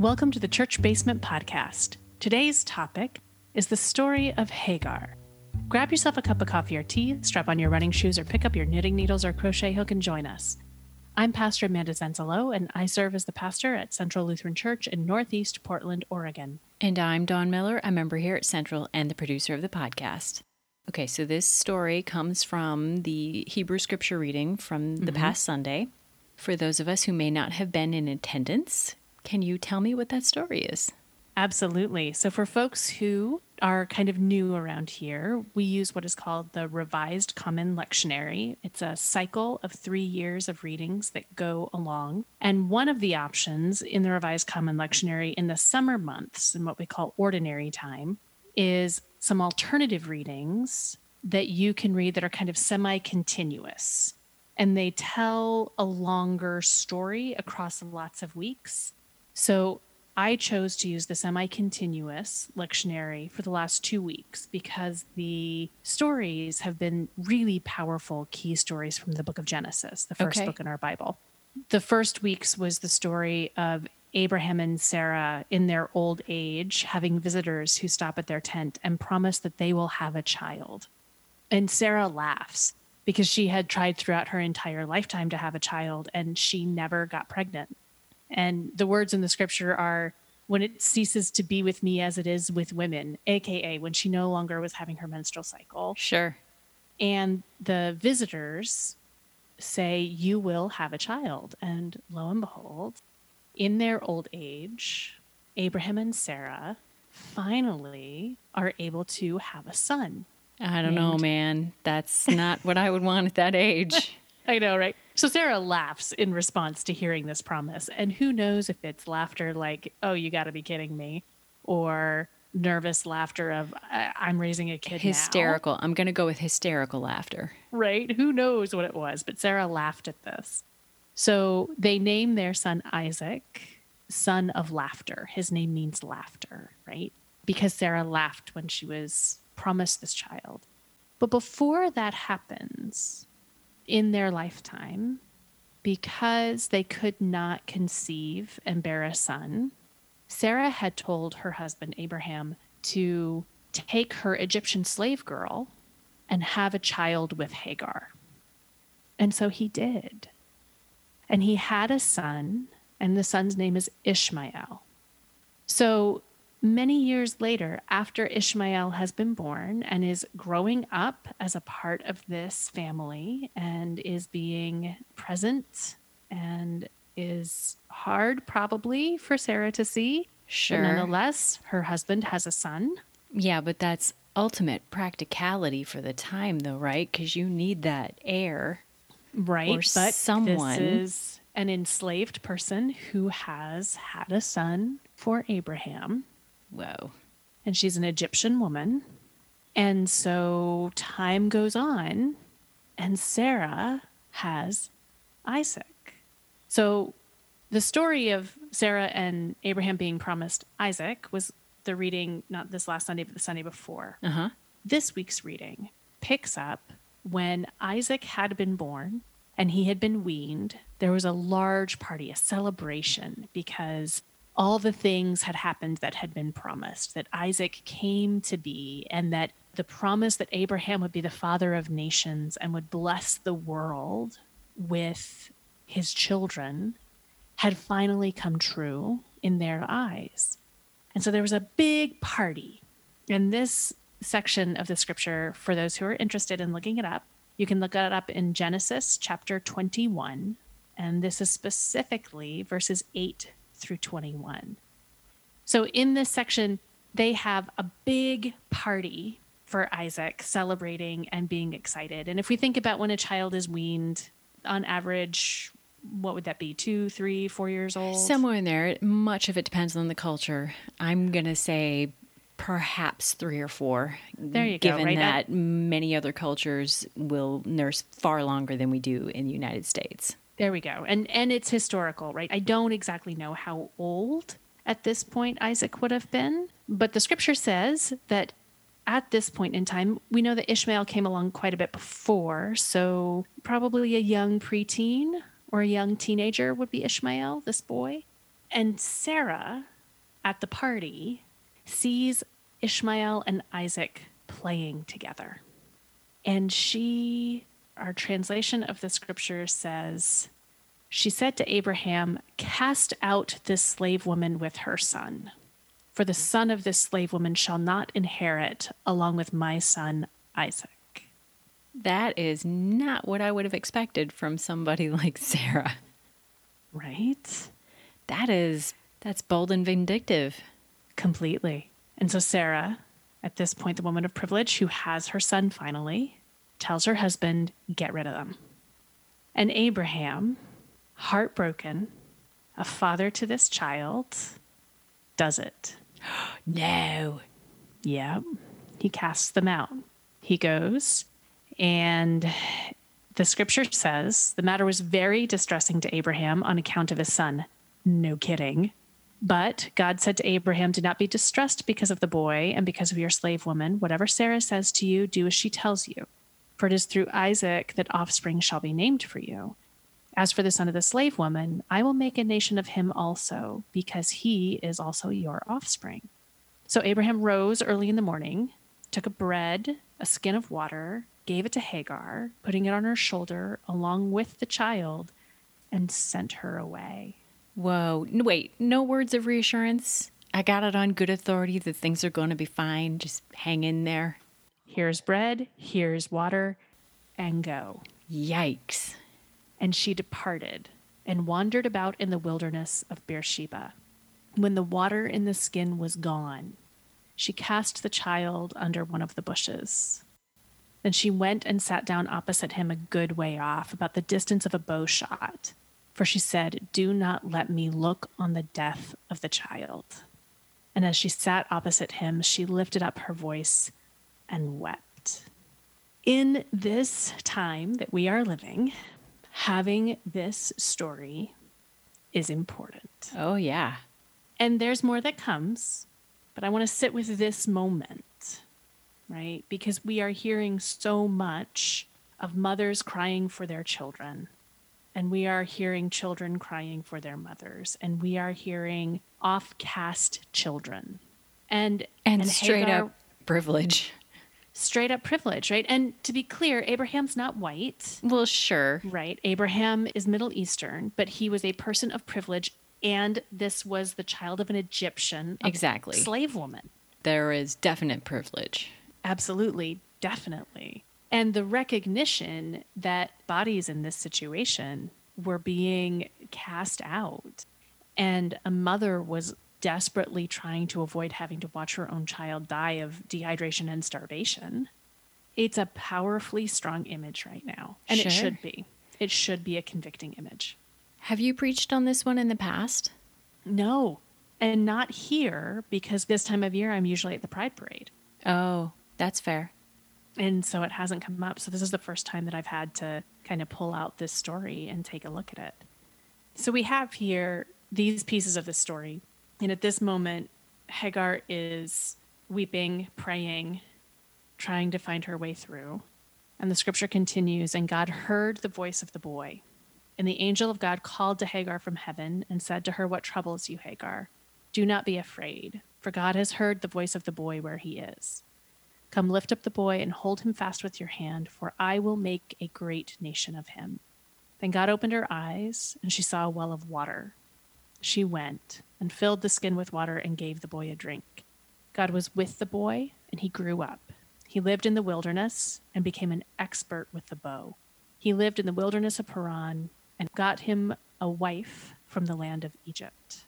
Welcome to the Church Basement Podcast. Today's topic is the story of Hagar. Grab yourself a cup of coffee or tea, strap on your running shoes, or pick up your knitting needles or crochet hook and join us. I'm Pastor Amanda Zenzalo, and I serve as the pastor at Central Lutheran Church in Northeast Portland, Oregon. And I'm Dawn Miller, a member here at Central and the producer of the podcast. Okay, so this story comes from the Hebrew scripture reading from the Mm-hmm. past Sunday. For those of us who may not have been in attendance, can you tell me what that story is? Absolutely. So, for folks who are kind of new around here, we use what is called the Revised Common Lectionary. It's a cycle of three years of readings that go along. And one of the options in the Revised Common Lectionary in the summer months, in what we call ordinary time, is some alternative readings that you can read that are kind of semi continuous. And they tell a longer story across lots of weeks. So I chose to use the semi continuous lectionary for the last two weeks because the stories have been really powerful key stories from the book of Genesis, the first Okay. book in our Bible. The first weeks was the story of Abraham and Sarah in their old age having visitors who stop at their tent and promise that they will have a child. And Sarah laughs because she had tried throughout her entire lifetime to have a child and she never got pregnant. And the words in the scripture are when it ceases to be with me as it is with women, AKA when she no longer was having her menstrual cycle. Sure. And the visitors say, You will have a child. And lo and behold, in their old age, Abraham and Sarah finally are able to have a son. I don't know, man. That's not what I would want at that age. I know, right? So Sarah laughs in response to hearing this promise. And who knows if it's laughter like, oh, you got to be kidding me, or nervous laughter of, I'm raising a kid now," hysterical. I'm going to go with hysterical laughter. right? Who knows what it was? But Sarah laughed at this. So they name their son Isaac, son of laughter. His name means laughter, right? Because Sarah laughed when she was promised this child. But before that happens in their lifetime, because they could not conceive and bear a son, Sarah had told her husband Abraham to take her Egyptian slave girl and have a child with Hagar. And so he did. And he had a son, and the son's name is Ishmael. So many years later, after Ishmael has been born and is growing up as a part of this family and is being present and is hard probably for Sarah to see. But Sure. nonetheless, her husband has a son. Yeah, but that's ultimate practicality for the time, though, right? Because you need that heir. right? or but someone. this is an enslaved person who has had a son for Abraham, Whoa. and she's an Egyptian woman. And so time goes on, and Sarah has Isaac. So the story of Sarah and Abraham being promised Isaac was the reading, not this last Sunday, but the Sunday before. Uh huh. This week's reading picks up when Isaac had been born and he had been weaned. There was a large party, a celebration, because all the things had happened that had been promised, that Isaac came to be, and that the promise that Abraham would be the father of nations and would bless the world with his children had finally come true in their eyes. And so there was a big party. And this section of the scripture, for those who are interested in looking it up, you can look it up in Genesis chapter 21. And this is specifically verses 8 through 21. So in this section, they have a big party for Isaac, celebrating and being excited. And if we think about when a child is weaned, on average, what would that be? Two, three, four years old? Somewhere in there, much of it depends on the culture. I'm going to say perhaps three or four. There you go, Given right? that many other cultures will nurse far longer than we do in the United States. There we go. And and it's historical, right? I don't exactly know how old at this point Isaac would have been, but the scripture says that at this point in time, we know that Ishmael came along quite a bit before, so probably a young preteen or a young teenager would be Ishmael, this boy. And Sarah at the party sees Ishmael and Isaac playing together. And she, our translation of the scripture says, she said to Abraham, Cast out this slave woman with her son, for the son of this slave woman shall not inherit along with my son Isaac. That is not what I would have expected from somebody like Sarah. Right? That is, that's bold and vindictive. Completely. And so Sarah, at this point, the woman of privilege who has her son finally, tells her husband, Get rid of them. And Abraham, heartbroken, a father to this child, does it. No. Yep. He casts them out. He goes, and the scripture says the matter was very distressing to Abraham on account of his son. No kidding. But God said to Abraham, Do not be distressed because of the boy and because of your slave woman. Whatever Sarah says to you, do as she tells you. For it is through Isaac that offspring shall be named for you. As for the son of the slave woman, I will make a nation of him also, because he is also your offspring. So Abraham rose early in the morning, took a bread, a skin of water, gave it to Hagar, putting it on her shoulder along with the child, and sent her away. Whoa. Wait, no words of reassurance? I got it on good authority that things are going to be fine. Just hang in there. Here's bread, here's water, and go. Yikes. And she departed and wandered about in the wilderness of Beersheba. When the water in the skin was gone, she cast the child under one of the bushes. Then she went and sat down opposite him a good way off, about the distance of a bow shot. For she said, Do not let me look on the death of the child. And as she sat opposite him, she lifted up her voice and wept. In this time that we are living, having this story is important. Oh, yeah. And there's more that comes, but I want to sit with this moment, right? Because we are hearing so much of mothers crying for their children, and we are hearing children crying for their mothers, and we are hearing off cast children. And, And, straight Hagar- up privilege. Straight up privilege, right? And to be clear, Abraham's not white. Well, sure. Right. Abraham is Middle Eastern, but he was a person of privilege, and this was the child of an Egyptian Exactly. slave woman. There is definite privilege. Absolutely, definitely. And the recognition that bodies in this situation were being cast out, and a mother was desperately trying to avoid having to watch her own child die of dehydration and starvation. It's a powerfully strong image right now, and Sure. it should be. It should be a convicting image. Have you preached on this one in the past? No, and not here because this time of year I'm usually at the Pride Parade. Oh, that's fair. And so it hasn't come up. So this is the first time that I've had to kind of pull out this story and take a look at it. So we have here these pieces of the story. And at this moment, Hagar is weeping, praying, trying to find her way through. And the scripture continues And God heard the voice of the boy. And the angel of God called to Hagar from heaven and said to her, What troubles you, Hagar? Do not be afraid, for God has heard the voice of the boy where he is. Come lift up the boy and hold him fast with your hand, for I will make a great nation of him. Then God opened her eyes, and she saw a well of water. She went and filled the skin with water and gave the boy a drink. God was with the boy, and he grew up. He lived in the wilderness and became an expert with the bow. He lived in the wilderness of Paran and got him a wife from the land of Egypt.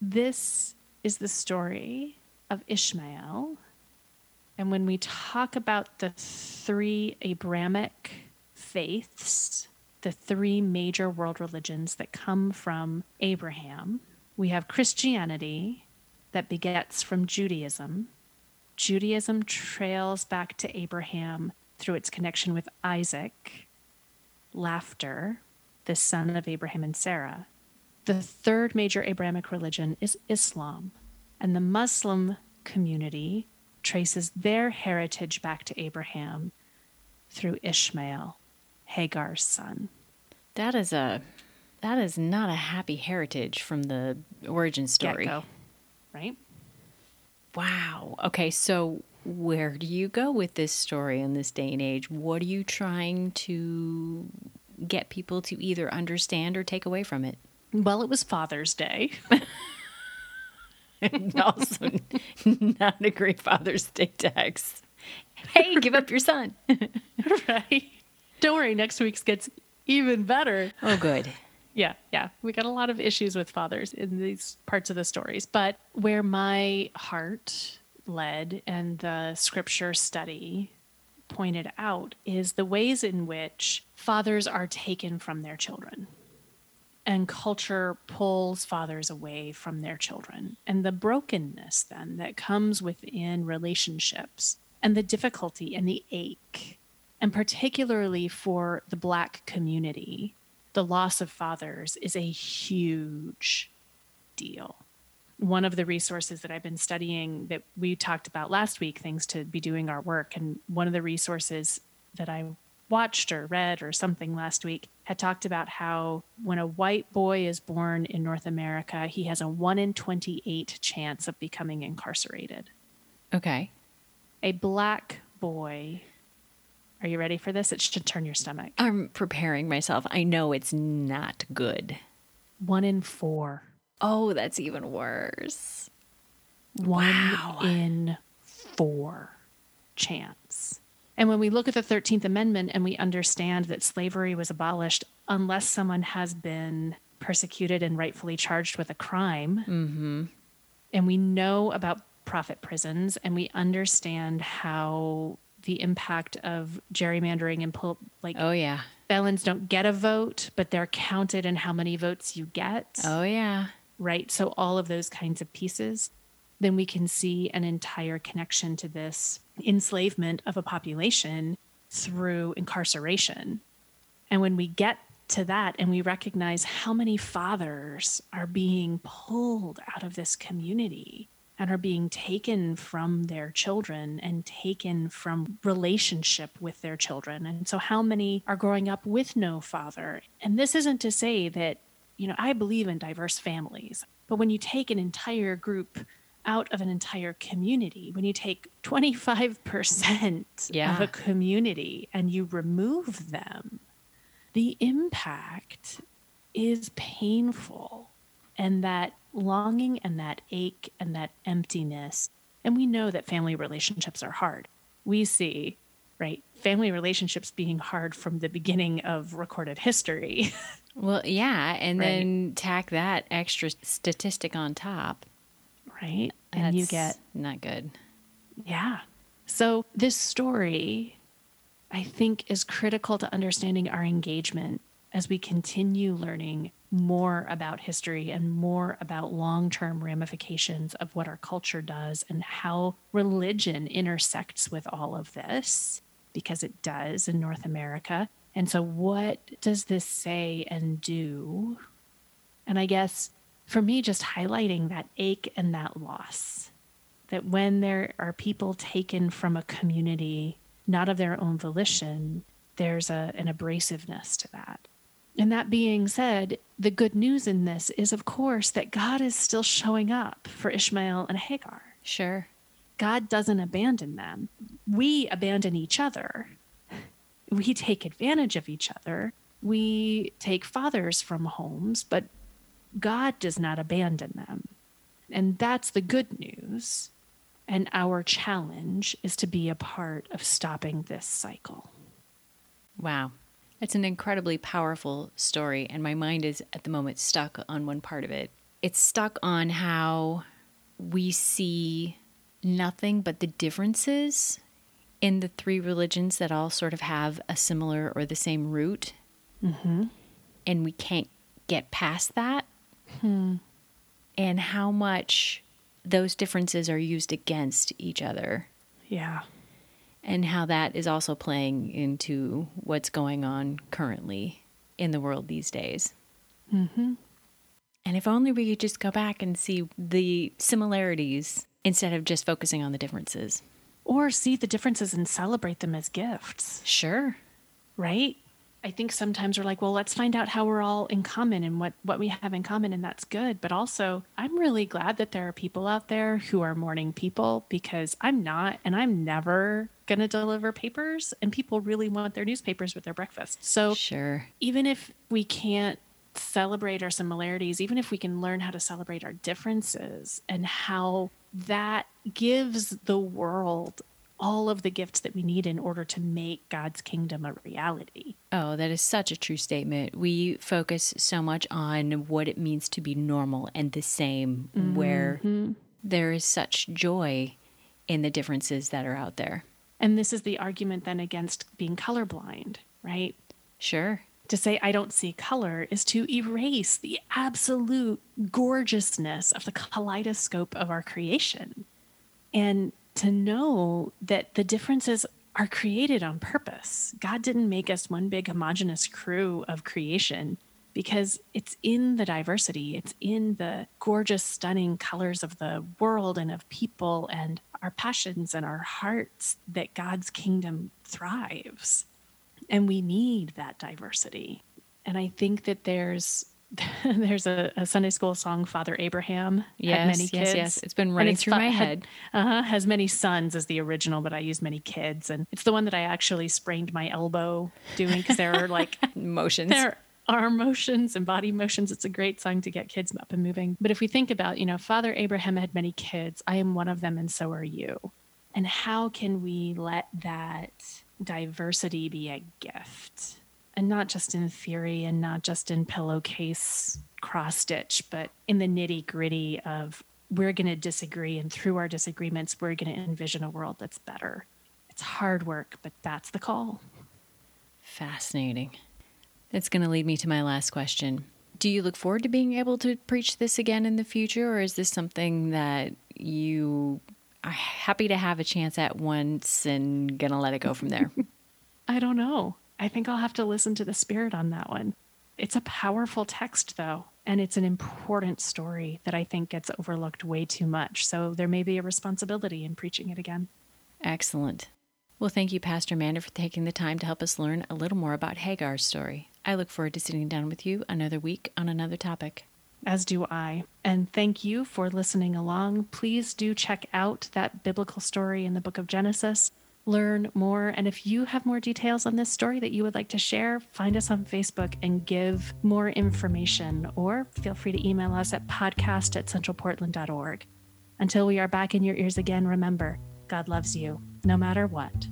This is the story of Ishmael. And when we talk about the three Abrahamic faiths, the three major world religions that come from Abraham, we have Christianity that begets from Judaism. Judaism trails back to Abraham through its connection with Isaac, laughter, the son of Abraham and Sarah. The third major Abrahamic religion is Islam, and the Muslim community traces their heritage back to Abraham through Ishmael, Hagar's son. That is a That is not a happy heritage from the origin story. Get-go, right? Wow. Okay, so where do you go with this story in this day and age? What are you trying to get people to either understand or take away from it? Well, it was Father's Day. and also not a great Father's Day text. Hey, give up your son. right. Don't worry, next week's gets even better. Oh, good. Yeah, yeah. We got a lot of issues with fathers in these parts of the stories. But where my heart led and the scripture study pointed out is the ways in which fathers are taken from their children and culture pulls fathers away from their children and the brokenness then that comes within relationships and the difficulty and the ache and particularly for the black community the loss of fathers is a huge deal one of the resources that I've been studying that we talked about last week, things to be doing our work. And one of the resources that I watched or read or something last week had talked about how when a white boy is born in North America, he has a 1 in 28 chance of becoming incarcerated. Okay. A black boy, are you ready for this? It should turn your stomach. I'm preparing myself. I know it's not good. One in four. Oh, that's even worse. One wow. in four chance. And when we look at the 13th Amendment and we understand that slavery was abolished unless someone has been persecuted and rightfully charged with a crime, mm-hmm. and we know about profit prisons and we understand how the impact of gerrymandering and pull, like oh yeah felons don't get a vote but they're counted in how many votes you get oh yeah right? So, all of those kinds of pieces, then we can see an entire connection to this enslavement of a population through incarceration. And when we get to that and we recognize how many fathers are being pulled out of this community and are being taken from their children and taken from relationship with their children. And so, how many are growing up with no father? And this isn't to say that you know, I believe in diverse families, but when you take an entire group out of an entire community, when you take 25% yeah. of a community and you remove them, the impact is painful. And that longing and that ache and that emptiness. And we know that family relationships are hard. We see, right, family relationships being hard from the beginning of recorded history. Well, yeah, and right. then tack that extra statistic on top. Right? And you get not good. Yeah. So this story I think is critical to understanding our engagement as we continue learning more about history and more about long term ramifications of what our culture does and how religion intersects with all of this, because it does in North America. And so, what does this say and do? And I guess for me, just highlighting that ache and that loss. That when there are people taken from a community, not of their own volition, there's a, an abrasiveness to that. And that being said, the good news in this is, of course, that God is still showing up for Ishmael and Hagar. Sure. God doesn't abandon them. We abandon each other we take advantage of each other. We take fathers from homes, but God does not abandon them. And that's the good news. And our challenge is to be a part of stopping this cycle. Wow. It's an incredibly powerful story, and my mind is at the moment stuck on one part of it. It's stuck on how we see nothing but the differences in the three religions that all sort of have a similar or the same root. Mm-hmm. And we can't get past that. Hmm. And how much those differences are used against each other. Yeah. And how that is also playing into what's going on currently in the world these days. Mm-hmm. And if only we could just go back and see the similarities instead of just focusing on the differences or see the differences and celebrate them as gifts. Sure. Right? I think sometimes we're like, well, let's find out how we're all in common and what what we have in common and that's good. But also, I'm really glad that there are people out there who are morning people because I'm not and I'm never going to deliver papers and people really want their newspapers with their breakfast. So, Sure. even if we can't celebrate our similarities, even if we can learn how to celebrate our differences and how that gives the world all of the gifts that we need in order to make God's kingdom a reality. Oh, that is such a true statement. We focus so much on what it means to be normal and the same, where mm-hmm. there is such joy in the differences that are out there. And this is the argument then against being colorblind, right? Sure. To say I don't see color is to erase the absolute gorgeousness of the kaleidoscope of our creation. And to know that the differences are created on purpose. God didn't make us one big homogenous crew of creation because it's in the diversity, it's in the gorgeous, stunning colors of the world and of people and our passions and our hearts that God's kingdom thrives. And we need that diversity. And I think that there's there's a, a Sunday school song, Father Abraham had Yes, many yes, kids. yes. It's been running it's through fu- my had- head. uh-huh, has many sons as the original, but I use many kids. And it's the one that I actually sprained my elbow doing because there are like Motions. there are arm motions and body motions. It's a great song to get kids up and moving. But if we think about, you know, Father Abraham had many kids. I am one of them, and so are you. And how can we let that diversity be a gift? And not just in theory and not just in pillowcase cross stitch, but in the nitty gritty of we're going to disagree. And through our disagreements, we're going to envision a world that's better. It's hard work, but that's the call. Fascinating. That's going to lead me to my last question. Do you look forward to being able to preach this again in the future, or is this something that you are happy to have a chance at once and gonna let it go from there? I don't know. I think I'll have to listen to the spirit on that one. It's a powerful text, though, and it's an important story that I think gets overlooked way too much. So there may be a responsibility in preaching it again. Excellent. Well, thank you, Pastor Amanda, for taking the time to help us learn a little more about Hagar's story. I look forward to sitting down with you another week on another topic. As do I. And thank you for listening along. Please do check out that biblical story in the book of Genesis. Learn more. And if you have more details on this story that you would like to share, find us on Facebook and give more information. Or feel free to email us at podcast at centralportland.org. Until we are back in your ears again, remember God loves you no matter what.